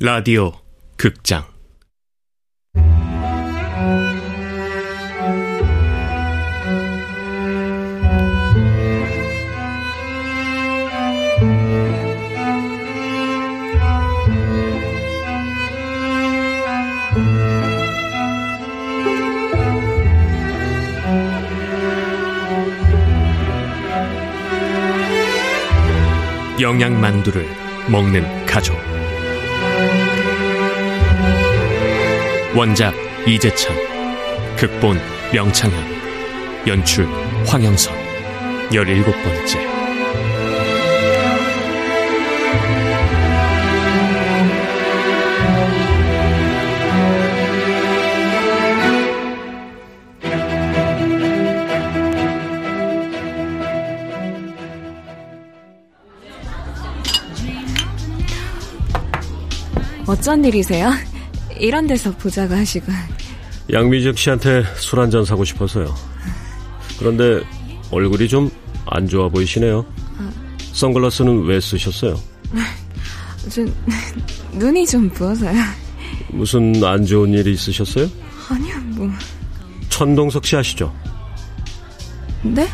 라디오 극장. 영양만두를 먹는 가족 원작 이재찬 극본 명창현 연출 황영선 열일곱 번째 어쩐 일이세요? 이런 데서 보자고 하시고. 양미적 씨한테 술 한 잔 사고 싶어서요. 그런데 얼굴이 좀 안 좋아 보이시네요. 선글라스는 왜 쓰셨어요? 전 눈이 좀 부어서요. 무슨 안 좋은 일이 있으셨어요? 아니요, 뭐. 천동석 씨 아시죠? 네?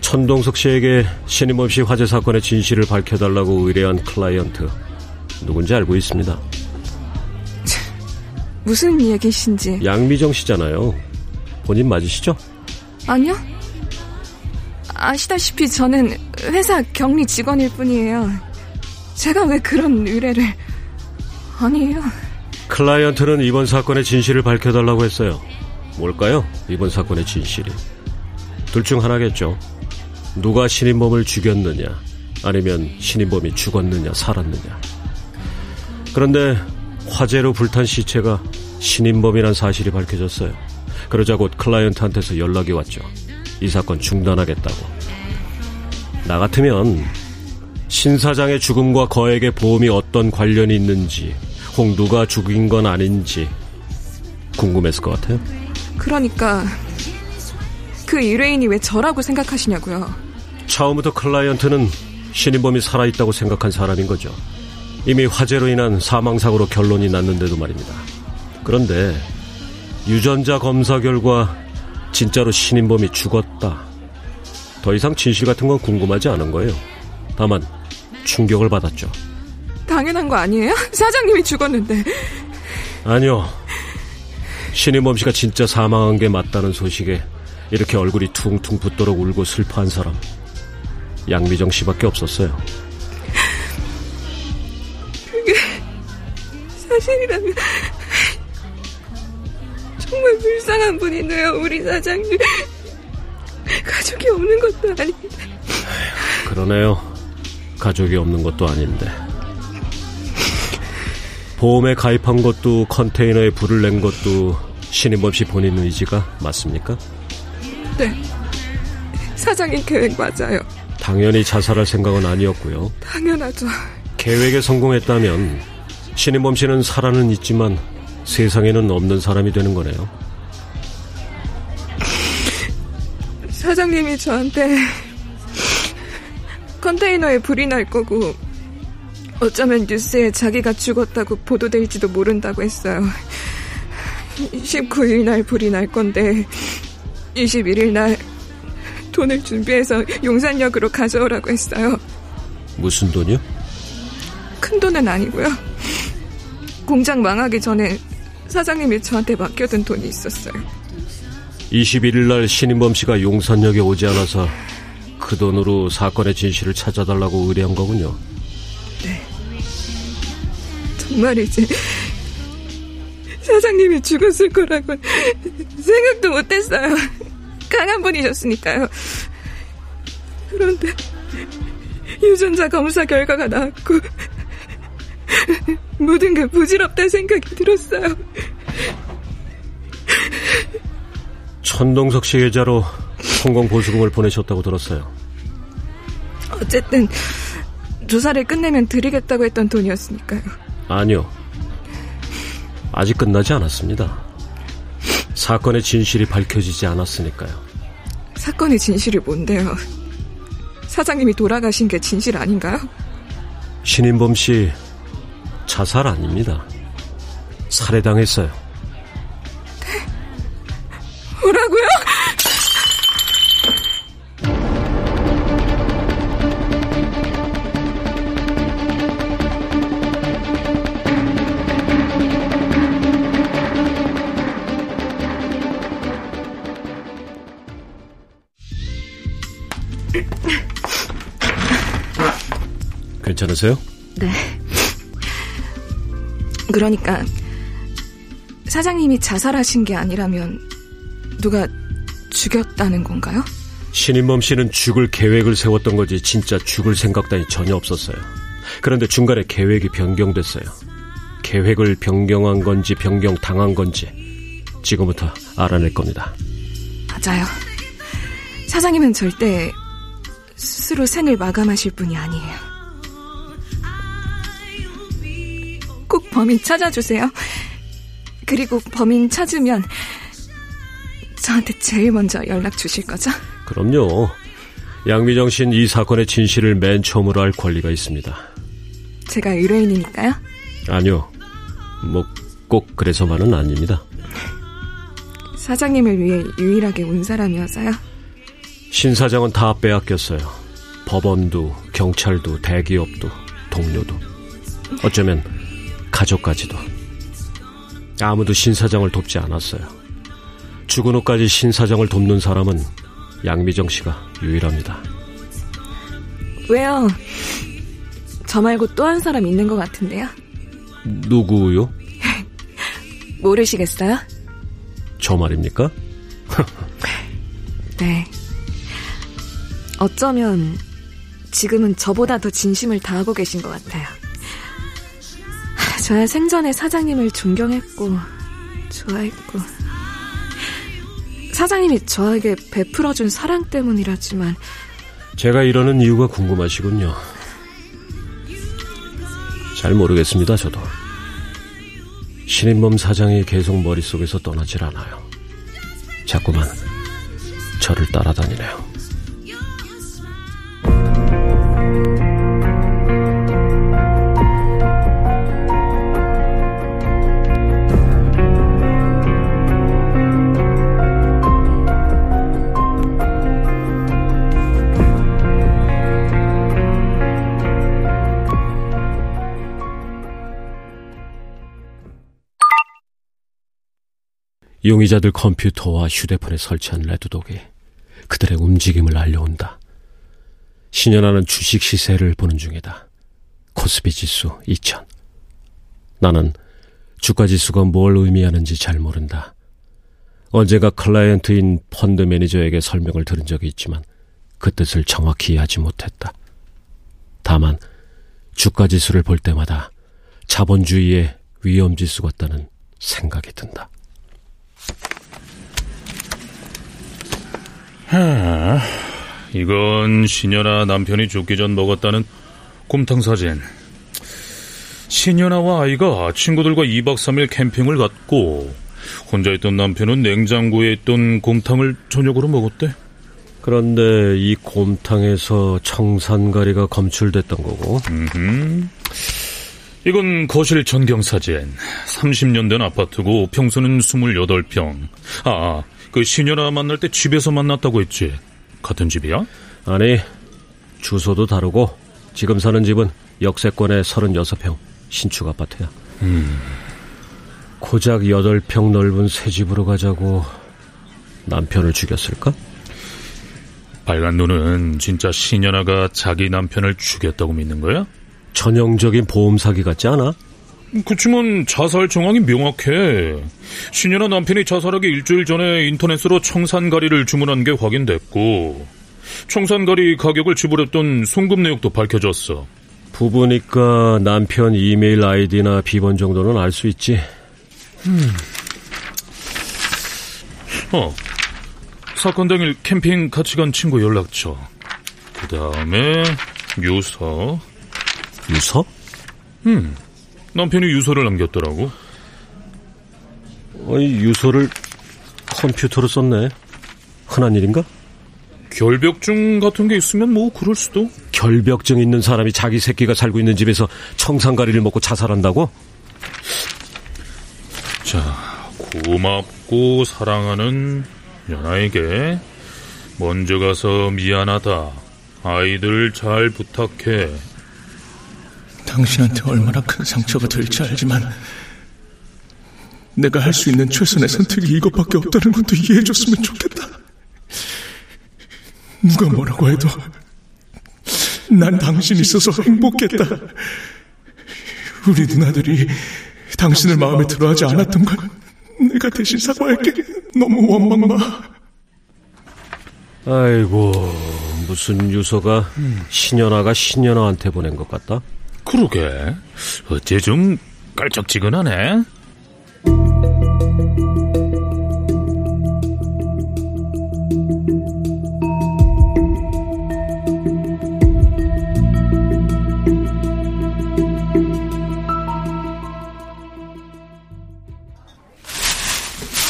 천동석 씨에게 신임 없이 화재 사건의 진실을 밝혀달라고 의뢰한 클라이언트 누군지 알고 있습니다. 무슨 얘기신지. 양미정 씨잖아요. 본인 맞으시죠? 아니요. 아시다시피 저는 회사 격리 직원일 뿐이에요. 제가 왜 그런 의뢰를... 아니에요. 클라이언트는 이번 사건의 진실을 밝혀달라고 했어요. 뭘까요? 이번 사건의 진실이. 둘 중 하나겠죠. 누가 신인범을 죽였느냐, 아니면 신인범이 죽었느냐, 살았느냐. 그런데 화재로 불탄 시체가 신인범이란 사실이 밝혀졌어요. 그러자 곧 클라이언트한테서 연락이 왔죠. 이 사건 중단하겠다고. 나 같으면 신 사장의 죽음과 거액의 보험이 어떤 관련이 있는지, 혹 누가 죽인 건 아닌지 궁금했을 것 같아요. 그러니까 그 의뢰인이 왜 저라고 생각하시냐고요. 처음부터 클라이언트는 신인범이 살아있다고 생각한 사람인 거죠. 이미 화재로 인한 사망사고로 결론이 났는데도 말입니다. 그런데 유전자 검사 결과 진짜로 신인범이 죽었다. 더 이상 진실 같은 건 궁금하지 않은 거예요. 다만 충격을 받았죠. 당연한 거 아니에요? 사장님이 죽었는데. 아니요. 신인범 씨가 진짜 사망한 게 맞다는 소식에 이렇게 얼굴이 퉁퉁 붓도록 울고 슬퍼한 사람 양미정 씨밖에 없었어요. 그게 사실이라면 정말 불쌍한 분이네요, 우리 사장님. 가족이 없는 것도 아닌데. 그러네요. 가족이 없는 것도 아닌데. 보험에 가입한 것도 컨테이너에 불을 낸 것도 신임범 씨 본인 의지가 맞습니까? 네. 사장님 계획 맞아요. 당연히 자살할 생각은 아니었고요. 당연하죠. 계획에 성공했다면 신임범 씨는 살아는 있지만 세상에는 없는 사람이 되는 거네요. 사장님이 저한테 컨테이너에 불이 날 거고 어쩌면 뉴스에 자기가 죽었다고 보도될지도 모른다고 했어요. 19일 날 불이 날 건데 21일 날 돈을 준비해서 용산역으로 가져오라고 했어요. 무슨 돈이요? 큰 돈은 아니고요. 공장 망하기 전에 사장님이 저한테 맡겨둔 돈이 있었어요. 21일 날 신인범 씨가 용산역에 오지 않아서 그 돈으로 사건의 진실을 찾아달라고 의뢰한 거군요. 네. 정말이지. 사장님이 죽었을 거라고 생각도 못했어요. 강한 분이셨으니까요. 그런데 유전자 검사 결과가 나왔고 모든 게 부질없다 생각이 들었어요. 천동석 씨 계좌로 성공 보수금을 보내셨다고 들었어요. 어쨌든 조사를 끝내면 드리겠다고 했던 돈이었으니까요. 아니요. 아직 끝나지 않았습니다. 사건의 진실이 밝혀지지 않았으니까요. 사건의 진실이 뭔데요? 사장님이 돌아가신 게 진실 아닌가요? 신인범 씨 자살 아닙니다. 살해당했어요. 뭐라고요? 괜찮으세요? 네. 그러니까 사장님이 자살하신 게 아니라면 누가 죽였다는 건가요? 신인범 씨는 죽을 계획을 세웠던 거지 진짜 죽을 생각 따위 전혀 없었어요. 그런데 중간에 계획이 변경됐어요. 계획을 변경한 건지 변경 당한 건지 지금부터 알아낼 겁니다. 맞아요. 사장님은 절대 스스로 생을 마감하실 분이 아니에요. 범인 찾아주세요. 그리고 범인 찾으면 저한테 제일 먼저 연락 주실 거죠? 그럼요. 양미정 씨는 이 사건의 진실을 맨 처음으로 알 권리가 있습니다. 제가 의뢰인이니까요? 아니요. 뭐 꼭 그래서만은 아닙니다. 사장님을 위해 유일하게 온 사람이어서요. 신 사장은 다 빼앗겼어요. 법원도, 경찰도, 대기업도, 동료도. 어쩌면 가족까지도. 아무도 신 사장을 돕지 않았어요. 죽은 후까지 신 사장을 돕는 사람은 양미정 씨가 유일합니다. 왜요? 저 말고 또 한 사람 있는 것 같은데요? 누구요? 모르시겠어요? 저 말입니까? 네. 어쩌면 지금은 저보다 더 진심을 다하고 계신 것 같아요. 저야 생전에 사장님을 존경했고, 좋아했고, 사장님이 저에게 베풀어준 사랑 때문이라지만, 제가 이러는 이유가 궁금하시군요. 잘 모르겠습니다, 저도. 신인범 사장이 계속 머릿속에서 떠나질 않아요. 자꾸만 저를 따라다니네요. 용의자들 컴퓨터와 휴대폰에 설치한 레드독이 그들의 움직임을 알려온다. 신현아는 주식 시세를 보는 중이다. 코스피 지수 2000. 나는 주가 지수가 뭘 의미하는지 잘 모른다. 언제가 클라이언트인 펀드 매니저에게 설명을 들은 적이 있지만 그 뜻을 정확히 이해하지 못했다. 다만 주가 지수를 볼 때마다 자본주의의 위험 지수 같다는 생각이 든다. 하, 이건 신현아 남편이 죽기 전 먹었다는 곰탕 사진. 신현아와 아이가 친구들과 2박 3일 캠핑을 갔고 혼자 있던 남편은 냉장고에 있던 곰탕을 저녁으로 먹었대. 그런데 이 곰탕에서 청산가리가 검출됐던 거고. 음흠. 이건 거실 전경 사진. 30년 된 아파트고 평수는 28평. 아, 그 신현아 만날 때 집에서 만났다고 했지. 같은 집이야? 아니, 주소도 다르고 지금 사는 집은 역세권의 36평 신축 아파트야. 음. 고작 8평 넓은 새 집으로 가자고 남편을 죽였을까? 빨간 눈은 진짜 신현아가 자기 남편을 죽였다고 믿는 거야? 전형적인 보험 사기 같지 않아? 그치만 자살 정황이 명확해. 신현아 남편이 자살하기 일주일 전에 인터넷으로 청산가리를 주문한 게 확인됐고 청산가리 가격을 지불했던 송금 내역도 밝혀졌어. 부부니까 남편 이메일 아이디나 비번 정도는 알 수 있지. 음. 어, 사건 당일 캠핑 같이 간 친구 연락처. 그 다음에 유서. 유서? 음, 남편이 유서를 남겼더라고. 아니, 유서를 컴퓨터로 썼네. 흔한 일인가? 결벽증 같은 게 있으면 뭐 그럴 수도. 결벽증 있는 사람이 자기 새끼가 살고 있는 집에서 청산가리를 먹고 자살한다고? 자, 고맙고 사랑하는 연아에게 먼저 가서 미안하다. 아이들 잘 부탁해. 당신한테 얼마나 큰 상처가 될지 알지만 내가 할 수 있는 최선의 선택이 이것밖에 없다는 것도 이해해줬으면 좋겠다. 누가 뭐라고 해도 난 당신 있어서 행복했다. 우리 누나들이 당신을 마음에 들어하지 않았던 건 내가 대신 사과할게. 너무 원망 마. 아이고 무슨 유서가 신현아가 신현아한테 보낸 것 같다. 그러게. 어째 좀 깔짝지근하네.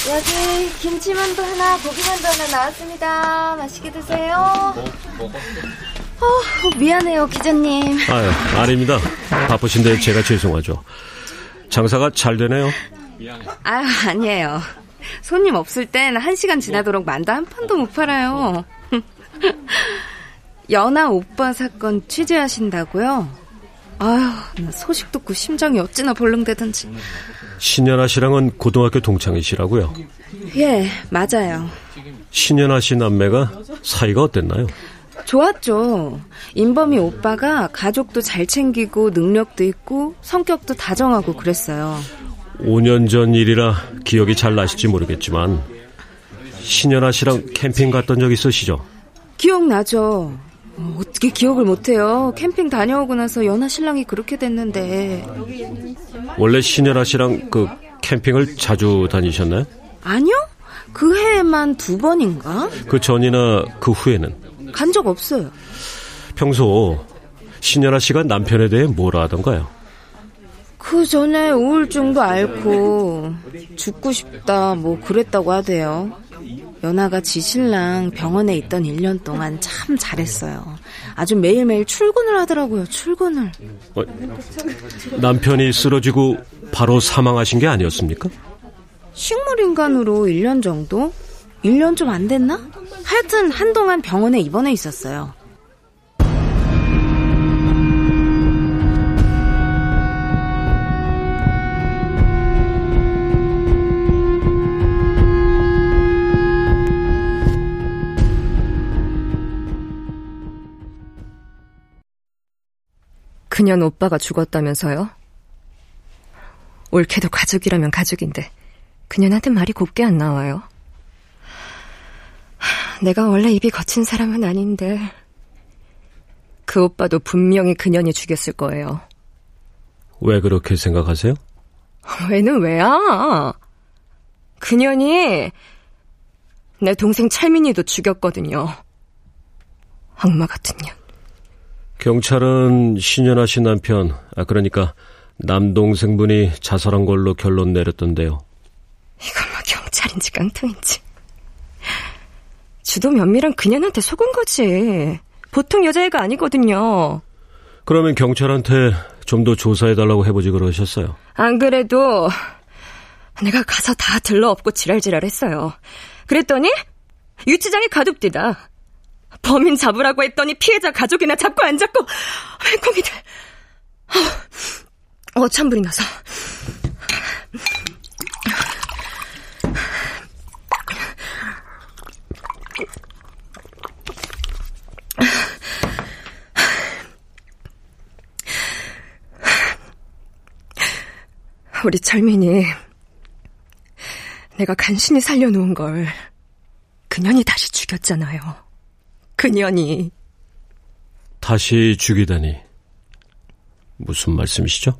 여기 김치만두 하나, 고기만두 하나 나왔습니다. 맛있게 드세요. 어, 미안해요, 기자님. 아유 아닙니다. 바쁘신데 제가 죄송하죠. 장사가 잘 되네요. 아유, 아니에요. 손님 없을 땐 한 시간 지나도록 만두 한 판도 못 팔아요. 연하 오빠 사건 취재하신다고요? 나 소식 듣고 심장이 어찌나 벌렁대던지. 신현아 씨랑은 고등학교 동창이시라고요. 예, 맞아요. 신현아 씨 남매가 사이가 어땠나요? 좋았죠. 인범이 오빠가 가족도 잘 챙기고 능력도 있고 성격도 다정하고 그랬어요. 5년 전 일이라 기억이 잘 나실지 모르겠지만 신현아 씨랑 캠핑 갔던 적 있으시죠? 기억나죠? 어, 어떻게 기억을 못해요. 캠핑 다녀오고 나서 연하 신랑이 그렇게 됐는데. 원래 신현아 씨랑 그 캠핑을 자주 다니셨나요? 아니요? 그 해에만 두 번인가? 그 전이나 그 후에는 간 적 없어요. 평소 신현아 씨가 남편에 대해 뭐라 하던가요? 그 전에 우울증도 앓고 죽고 싶다 뭐 그랬다고 하대요. 연하가 지 신랑 병원에 있던 1년 동안 참 잘했어요. 아주 매일매일 출근을 하더라고요. 출근을. 어, 남편이 쓰러지고 바로 사망하신 게 아니었습니까? 식물인간으로 1년 정도? 1년 좀 안 됐나? 하여튼 한동안 병원에 입원해 있었어요. 그년 오빠가 죽었다면서요? 옳게도 가족이라면 가족인데 그년한테 말이 곱게 안 나와요. 내가 원래 입이 거친 사람은 아닌데 그 오빠도 분명히 그년이 죽였을 거예요. 왜 그렇게 생각하세요? 왜는 왜야? 그년이 내 동생 철민이도 죽였거든요. 악마 같은 년. 경찰은 신현아 씨 남편, 아 그러니까 남동생분이 자살한 걸로 결론 내렸던데요. 이건 뭐 경찰인지 깡통인지. 주도 면밀한 그년한테 속은 거지. 보통 여자애가 아니거든요. 그러면 경찰한테 좀 더 조사해달라고 해보지 그러셨어요. 안 그래도 내가 가서 다 들러엎고 지랄지랄 했어요. 그랬더니 유치장에 가둡디다. 범인 잡으라고 했더니 피해자 가족이나 잡고 안 잡고 맹꽁이들. 어, 찬불이 나서. 우리 철민이 내가 간신히 살려놓은 걸 그년이 다시 죽였잖아요. 그년이 다시 죽이다니 무슨 말씀이시죠?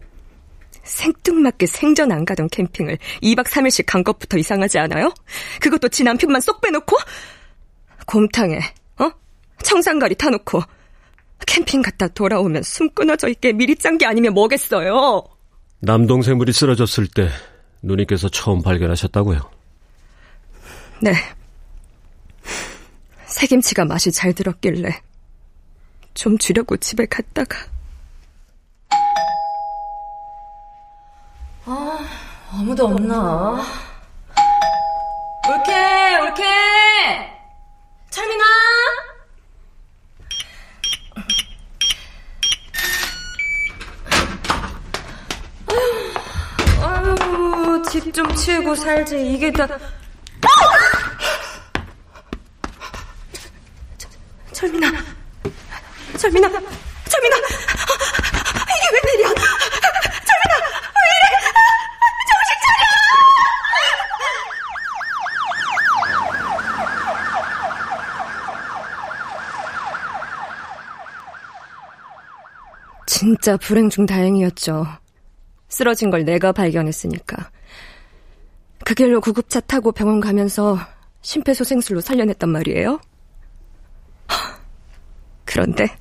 생뚱맞게 생전 안 가던 캠핑을 2박 3일씩 간 것부터 이상하지 않아요? 그것도 지 남편만 쏙 빼놓고 곰탕에 어? 청산가리 타놓고 캠핑 갔다 돌아오면 숨 끊어져 있게 미리 짠 게 아니면 뭐겠어요? 남동생분이 쓰러졌을 때 누님께서 처음 발견하셨다고요? 네. 새김치가 맛이 잘 들었길래 좀 주려고 집에 갔다가 아 아무도 없나 올케 올케 철민아 아유 집 좀 치우고 살지 이게 다 철민아, 철민아, 철민아, 이게 웬일이야? 철민아, 왜 이래? 정신 차려! 진짜 불행 중 다행이었죠. 쓰러진 걸 내가 발견했으니까. 그 길로 구급차 타고 병원 가면서 심폐소생술로 살려냈단 말이에요. 그런데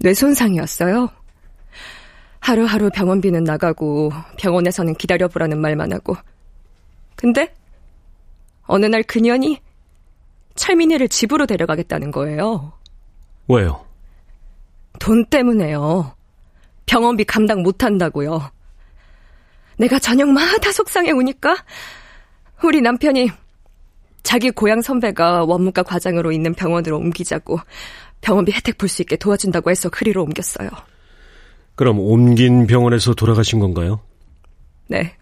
뇌 손상이었어요. 하루하루 병원비는 나가고 병원에서는 기다려보라는 말만 하고. 근데 어느 날 그년이 철민이를 집으로 데려가겠다는 거예요. 왜요? 돈 때문에요. 병원비 감당 못한다고요. 내가 저녁마다 속상해 오니까 우리 남편이 자기 고향 선배가 원무과 과장으로 있는 병원으로 옮기자고 병원비 혜택 볼 수 있게 도와준다고 해서 그리로 옮겼어요. 그럼 옮긴 병원에서 돌아가신 건가요? 네.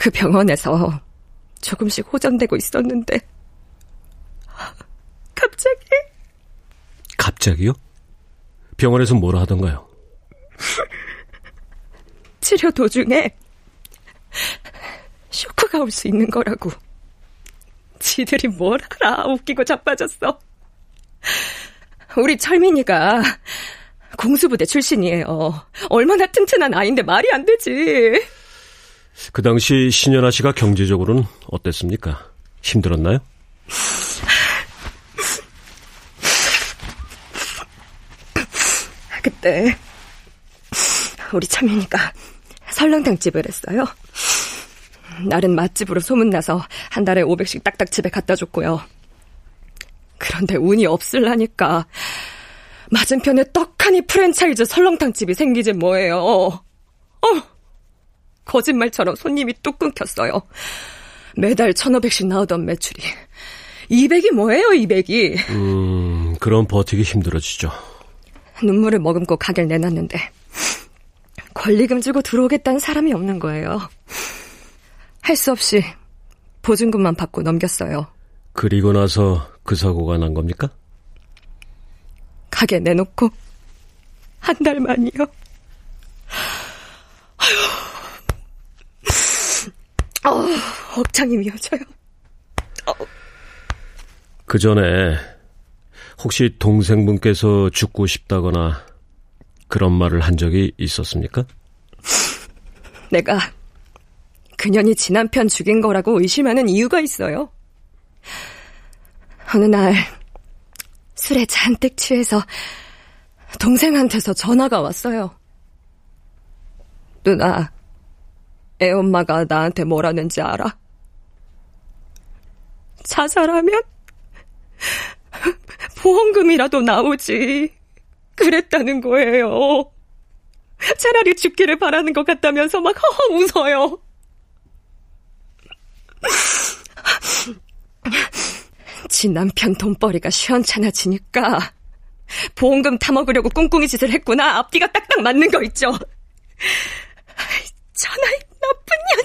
그 병원에서 조금씩 호전되고 있었는데 갑자기 갑자기요? 병원에서 뭐라 하던가요? 치료 도중에 쇼크가 올 수 있는 거라고. 지들이 뭘 알아. 웃기고 자빠졌어. 우리 철민이가 공수부대 출신이에요. 얼마나 튼튼한 아이인데 말이 안 되지. 그 당시 신현아 씨가 경제적으로는 어땠습니까? 힘들었나요? 그때 우리 철민이가 설렁탕집을 했어요. 날은 맛집으로 소문나서 한 달에 500씩 딱딱 집에 갖다 줬고요. 그런데 운이 없을라니까 맞은편에 떡하니 프랜차이즈 설렁탕집이 생기지 뭐예요. 어, 거짓말처럼 손님이 뚝 끊겼어요. 매달 1,500씩 나오던 매출이 200이 뭐예요, 200이. 음, 그럼 버티기 힘들어지죠. 눈물을 머금고 가게를 내놨는데 권리금 주고 들어오겠다는 사람이 없는 거예요. 할 수 없이 보증금만 받고 넘겼어요. 그리고 나서 그 사고가 난 겁니까? 가게 내놓고 한 달 만이요. 아휴, 어, 억장이 미어져요. 어. 그 전에 혹시 동생분께서 죽고 싶다거나 그런 말을 한 적이 있었습니까? 내가 그년이 지난편 죽인 거라고 의심하는 이유가 있어요. 어느 날 술에 잔뜩 취해서 동생한테서 전화가 왔어요. 누나, 애 엄마가 나한테 뭐라는지 알아? 자살하면 보험금이라도 나오지. 그랬다는 거예요. 차라리 죽기를 바라는 것 같다면서 막 허허 웃어요. 지 남편 돈벌이가 시원찮아지니까 보험금 타먹으려고 꿍꿍이 짓을 했구나. 앞뒤가 딱딱 맞는 거 있죠. 전화이 나쁜 년.